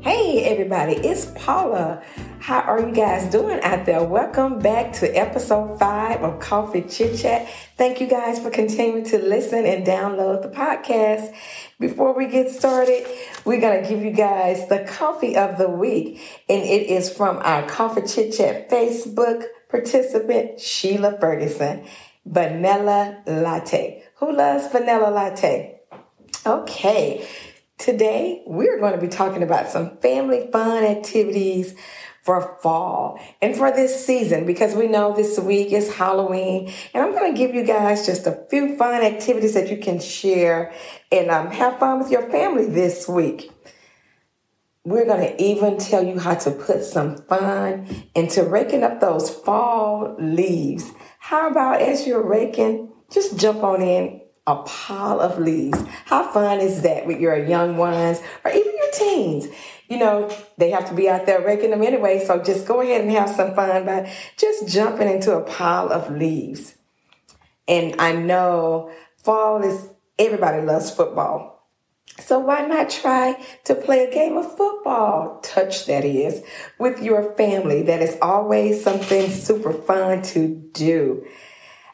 Hey, everybody, it's Paula. How are you guys doing out there? Welcome back to episode five of Koffee Chitchat. Thank you guys for continuing to listen and download the podcast. Before we get started, we're going to give you guys the coffee of the week, and it is from our Koffee Chitchat Facebook participant, Sheila Ferguson. Vanilla latte. Who loves vanilla latte? Okay. Today, we're going to be talking about some family fun activities for fall and for this season because we know this week is Halloween. And I'm going to give you guys just a few fun activities that you can share and um, have fun with your family this week. We're going to even tell you how to put some fun into raking up those fall leaves. How about as you're raking, just jump on in a pile of leaves. How fun is that with your young ones or even your teens? You know, they have to be out there raking them anyway, so just go ahead and have some fun by just jumping into a pile of leaves. And I know fall is, everybody loves football. So why not try to play a game of football, touch that is, with your family? That is always something super fun to do.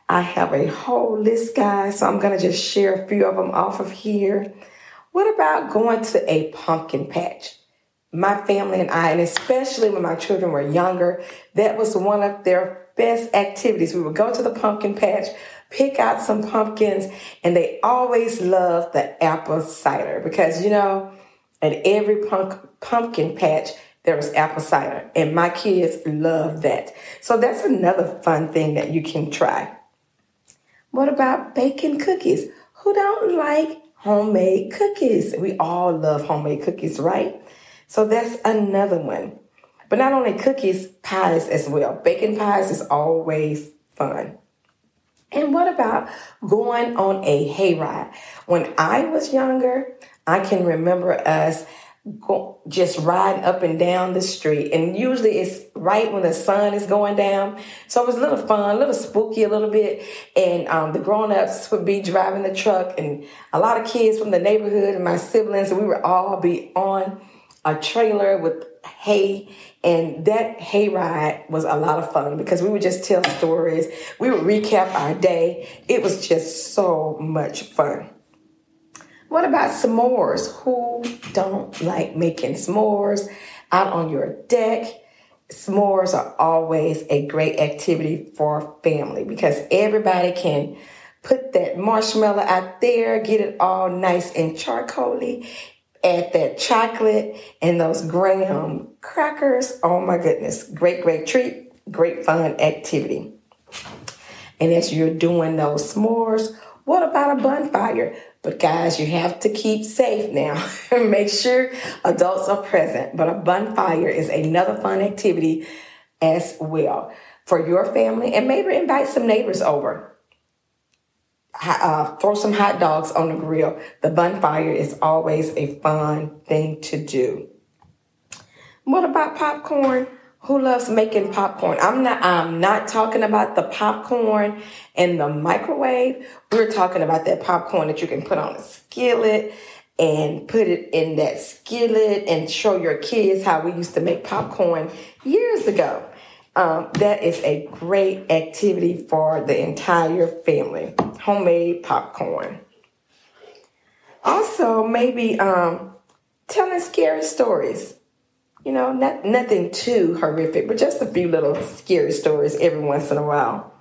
I have a whole list, guys, so I'm going to just share a few of them off of here. What about going to a pumpkin patch? My family and I, and especially when my children were younger, that was one of their best activities. We would go to the pumpkin patch, pick out some pumpkins, and they always loved the apple cider because, you know, at every punk, pumpkin patch, there was apple cider, and my kids love that. So that's another fun thing that you can try. What about baking cookies? Who don't like homemade cookies? We all love homemade cookies, right? So that's another one. But not only cookies, pies as well. Baking pies is always fun. And what about going on a hayride? When I was younger, I can remember us go, just riding up and down the street. And usually it's right when the sun is going down. So it was a little fun, a little spooky a little bit. And um, the grown-ups would be driving the truck and a lot of kids from the neighborhood and my siblings, and we would all be on a trailer with hay. And that hay ride was a lot of fun because we would just tell stories. We would recap our day. It was just so much fun. What about s'mores? Who don't like making s'mores out on your deck? S'mores are always a great activity for family because everybody can put that marshmallow out there, get it all nice and charcoaly, add that chocolate and those graham crackers. Oh my goodness, great, great treat, great fun activity. And as you're doing those s'mores, what about a bonfire? But guys, you have to keep safe now. Make sure adults are present. But a bonfire is another fun activity as well for your family and maybe invite some neighbors over. Uh, throw some hot dogs on the grill. The bonfire is always a fun thing to do. What about popcorn? Who loves making popcorn? I'm not I'm not talking about the popcorn in the microwave. We're talking about that popcorn that you can put on a skillet and put it in that skillet and show your kids how we used to make popcorn years ago. Um, that is a great activity for the entire family. Homemade popcorn. Also, maybe um, telling scary stories you know, not, nothing too horrific, but just a few little scary stories every once in a while.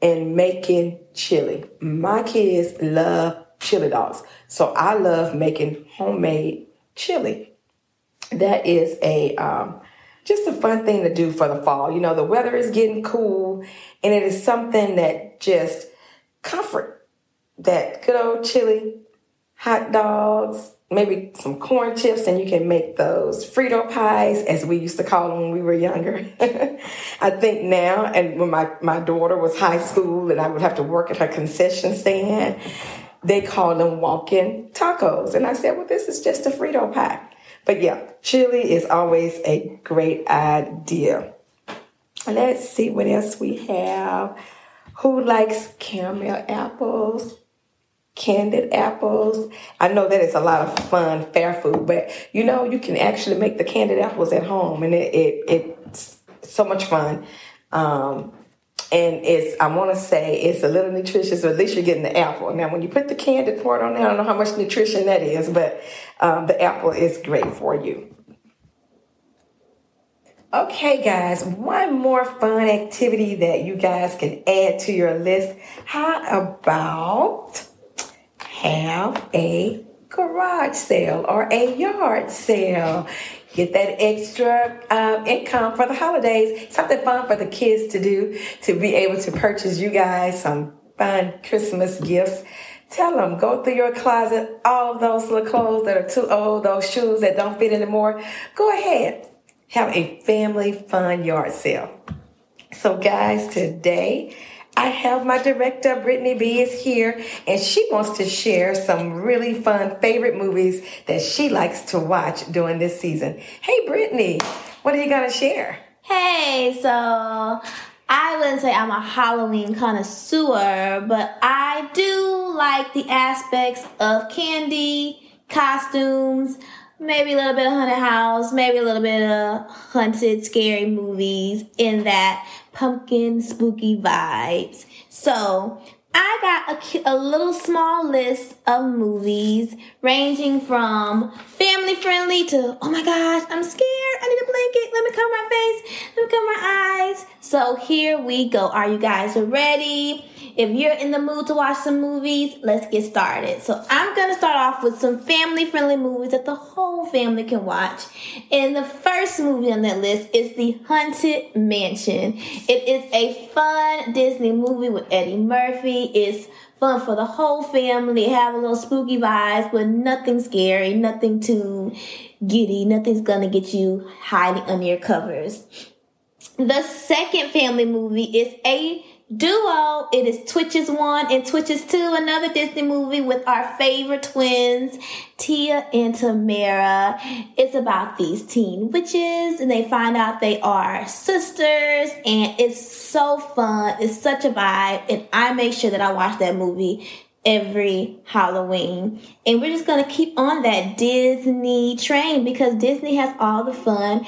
And making chili. My kids love chili dogs. So I love making homemade chili. That is a um, just a fun thing to do for the fall. You know, the weather is getting cool and it is something that just comfort that good old chili, hot dogs, maybe some corn chips and you can make those Frito pies as we used to call them when we were younger. I think now and when my, my daughter was high school and I would have to work at her concession stand, they call them walk-in tacos. And I said, well, this is just a Frito pie. But yeah, chili is always a great idea. Let's see what else we have. Who likes caramel apples? Candied apples. I know that is a lot of fun, fair food, but you know, you can actually make the candied apples at home and it, it it's so much fun. Um, and it's I want to say it's a little nutritious, or at least you're getting the apple. Now, when you put the candied part on there, I don't know how much nutrition that is, but um, the apple is great for you. Okay, guys, one more fun activity that you guys can add to your list. How about have a garage sale or a yard sale? Get that extra um, income for the holidays. Something fun for the kids to do to be able to purchase you guys some fun Christmas gifts. Tell them, go through your closet, all of those little clothes that are too old, those shoes that don't fit anymore. Go ahead, have a family fun yard sale. So, guys, today I have my director, Brittaney B, is here, and she wants to share some really fun favorite movies that she likes to watch during this season. Hey, Brittaney, what are you going to share? Hey, so I wouldn't say I'm a Halloween connoisseur, but I do like the aspects of candy, costumes, maybe a little bit of haunted house, maybe a little bit of haunted, scary movies in that pumpkin spooky vibes. So I got a, a little small list of movies ranging from family friendly to, oh my gosh, I'm scared. I need a blanket. Let me cover my face. Let me cover my eyes. So here we go. Are you guys ready? If you're in the mood to watch some movies, let's get started. So I'm to start off with some family friendly movies that the whole family can watch. And the first movie on that list is The Haunted Mansion. It is a fun Disney movie with Eddie Murphy. It's fun for the whole family, have a little spooky vibes, but nothing scary, nothing too giddy, nothing's gonna get you hiding under your covers. The second family movie is a Duo, it is Twitches 1 and Twitches 2, another Disney movie with our favorite twins, Tia and Tamera. It's about these teen witches and they find out they are sisters and it's so fun. It's such a vibe and I make sure that I watch that movie every Halloween. And we're just going to keep on that Disney train because Disney has all the fun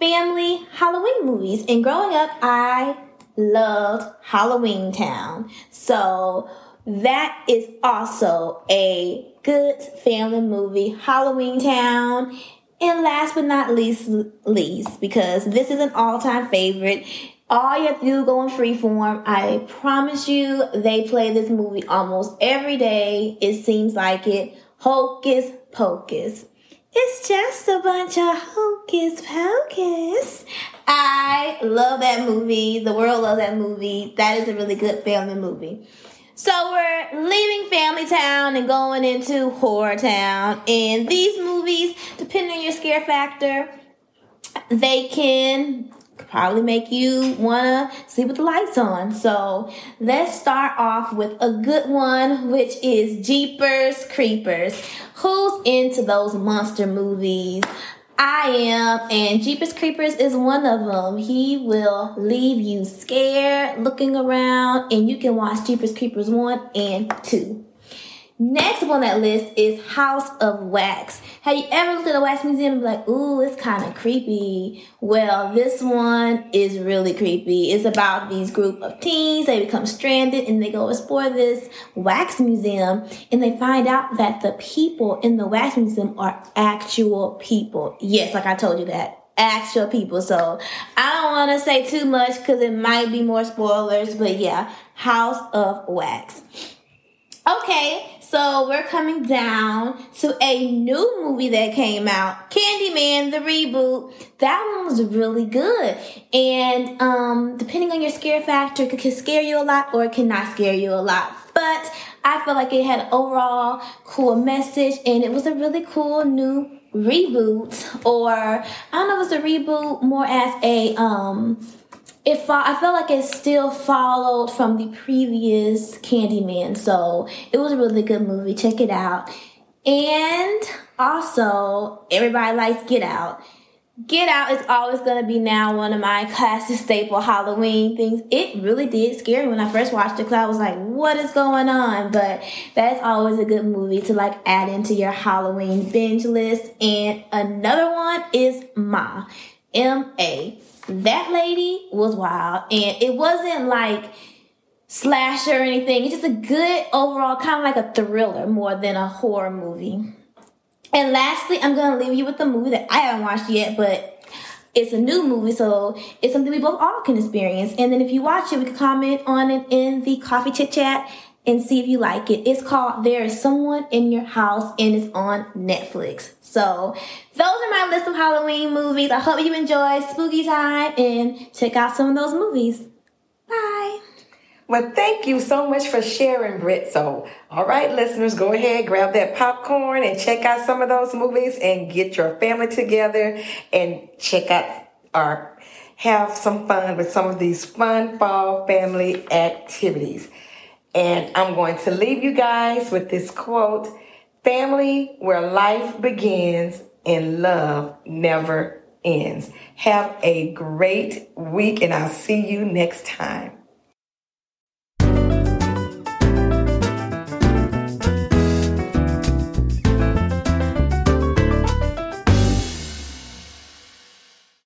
family Halloween movies. And growing up, I loved Halloweentown. So that is also a good family movie, Halloweentown. And last but not least, least, because this is an all-time favorite. All you have to do go on freeform. I promise you, they play this movie almost every day. It seems like it. Hocus Pocus. It's just a bunch of hocus pocus. I love that movie. The world loves that movie. That is a really good family movie. So we're leaving Family Town and going into Horror Town. And these movies, depending on your scare factor, they can probably make you want to sleep with the lights on. So let's start off with a good one, which is Jeepers Creepers. Who's into those monster movies? I am, and Jeepers Creepers is one of them. He will leave you scared looking around, and you can watch Jeepers Creepers 1 and 2. Next up on that list is House of Wax. Have you ever looked at a wax museum and be like, ooh, it's kind of creepy? Well, this one is really creepy. It's about these group of teens. They become stranded and they go explore this wax museum and they find out that the people in the wax museum are actual people. Yes, like I told you that actual people. So I don't want to say too much because it might be more spoilers, but yeah, House of Wax. Okay, so we're coming down to a new movie that came out, Candyman, the reboot. That one was really good. And um, depending on your scare factor, it can scare you a lot or it cannot scare you a lot. But I feel like it had an overall cool message and it was a really cool new reboot. Or I don't know if it's a reboot more as a um it I felt like it still followed from the previous Candyman, so it was a really good movie. Check it out. And also, everybody likes Get Out. Get Out is always going to be now one of my classic staple Halloween things. It really did scare me when I first watched it because I was like, what is going on? But that's always a good movie to like add into your Halloween binge list. And another one is Ma, M A. That lady was wild and it wasn't like slasher or anything. It's just a good overall, kind of like a thriller more than a horror movie. And lastly, I'm gonna leave you with a movie that I haven't watched yet, but it's a new movie, so it's something we both all can experience. And then if you watch it, we can comment on it in the coffee chit chat and see if you like it. It's called There is Someone in Your House and it's on Netflix. So those are my list of Halloween movies. I hope you enjoy spooky time and check out some of those movies. Bye. Well, thank you so much for sharing, Britt. So, all right, listeners, go ahead, grab that popcorn and check out some of those movies and get your family together and check out or have some fun with some of these fun fall family activities. And I'm going to leave you guys with this quote Family where life begins and love never ends. Have a great week, and I'll see you next time.